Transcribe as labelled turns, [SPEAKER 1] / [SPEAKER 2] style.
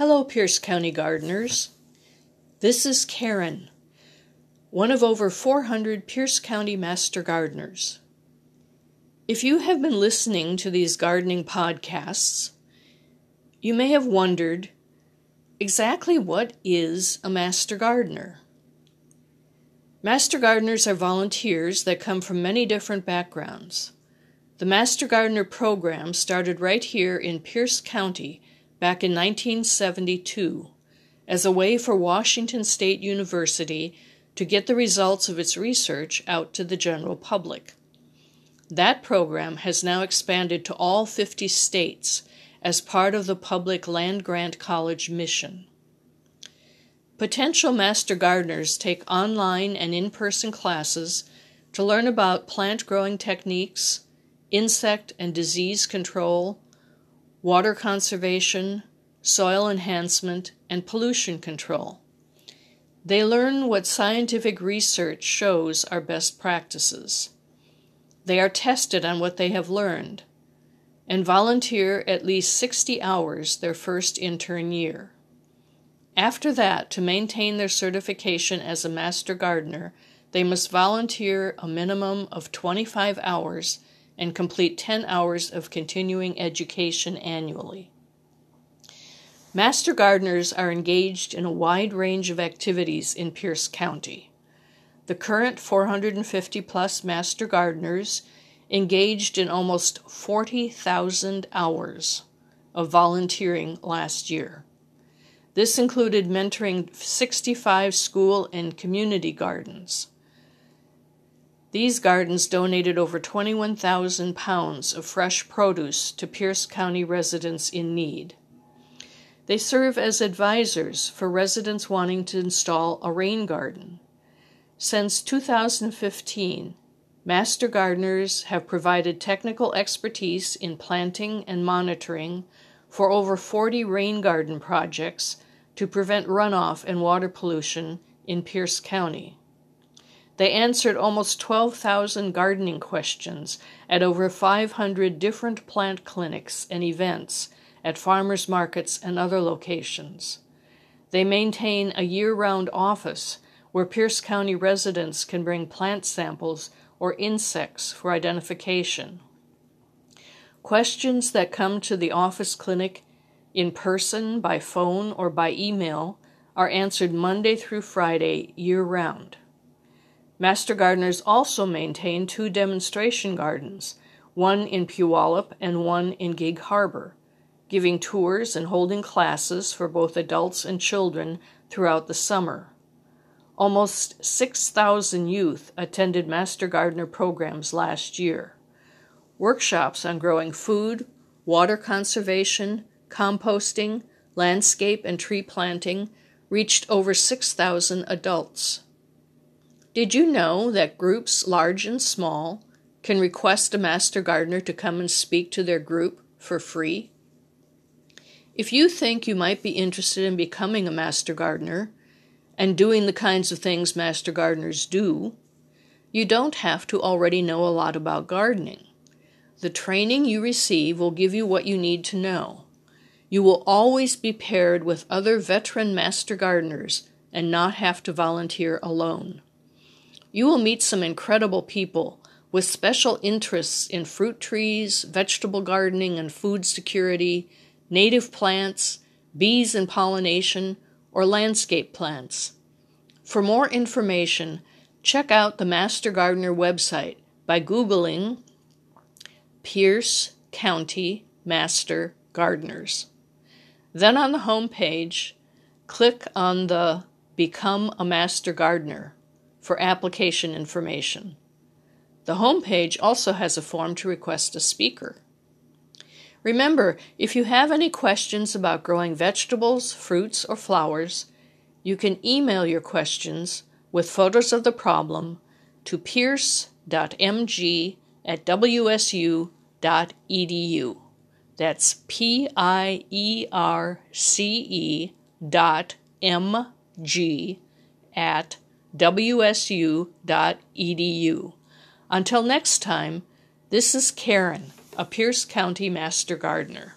[SPEAKER 1] Hello, Pierce County gardeners. This is Karen, one of over 400 Pierce County master gardeners. If you have been listening to these gardening podcasts, you may have wondered exactly what is a master gardener. Master gardeners are volunteers that come from many different backgrounds. The Master Gardener program started right here in Pierce County back in 1972 as a way for Washington State University to get the results of its research out to the general public. That program has now expanded to all 50 states as part of the public land grant college mission. Potential master gardeners take online and in person classes to learn about plant growing techniques insect and disease control, water conservation, soil enhancement, and pollution control. They learn what scientific research shows are best practices. They are tested on what they have learned and volunteer at least 60 hours their first intern year. After that, to maintain their certification as a master gardener, they must volunteer a minimum of 25 hours and complete 10 hours of continuing education annually. Master gardeners are engaged in a wide range of activities in Pierce County. The current 450 plus master gardeners engaged in almost 40,000 hours of volunteering last year. This included mentoring 65 school and community gardens. These gardens donated over 21,000 pounds of fresh produce to Pierce County residents in need. They serve as advisors for residents wanting to install a rain garden. Since 2015, Master Gardeners have provided technical expertise in planting and monitoring for over 40 rain garden projects to prevent runoff and water pollution in Pierce County. They answered almost 12,000 gardening questions at over 500 different plant clinics and events at farmers markets and other locations. They maintain a year round office where Pierce County residents can bring plant samples or insects for identification. Questions that come to the office clinic in person, by phone, or by email are answered Monday through Friday year round. Master gardeners also maintain two demonstration gardens, one in Puyallup and one in Gig Harbor, giving tours and holding classes for both adults and children throughout the summer. Almost 6,000 youth attended Master Gardener programs last year. Workshops on growing food, water conservation, composting, landscape, and tree planting reached over 6,000 adults. Did you know that groups large and small can request a master gardener to come and speak to their group for free? If you think you might be interested in becoming a master gardener and doing the kinds of things master gardeners do, you don't have to already know a lot about gardening. The training you receive will give you what you need to know. You will always be paired with other veteran master gardeners and not have to volunteer alone. You will meet some incredible people with special interests in fruit trees, vegetable gardening and food security, native plants, bees and pollination, or landscape plants. For more information, check out the Master Gardener website by Googling Pierce County Master Gardeners. Then on the home page, click on the Become a Master Gardener for application information. The home page also has a form to request a speaker. Remember, if you have any questions about growing vegetables, fruits, or flowers, you can email your questions with photos of the problem to pierce.mg at wsu.edu. That's P I E R C E dot M G at wsu.edu. Until next time, this is Karen, a Pierce County Master Gardener.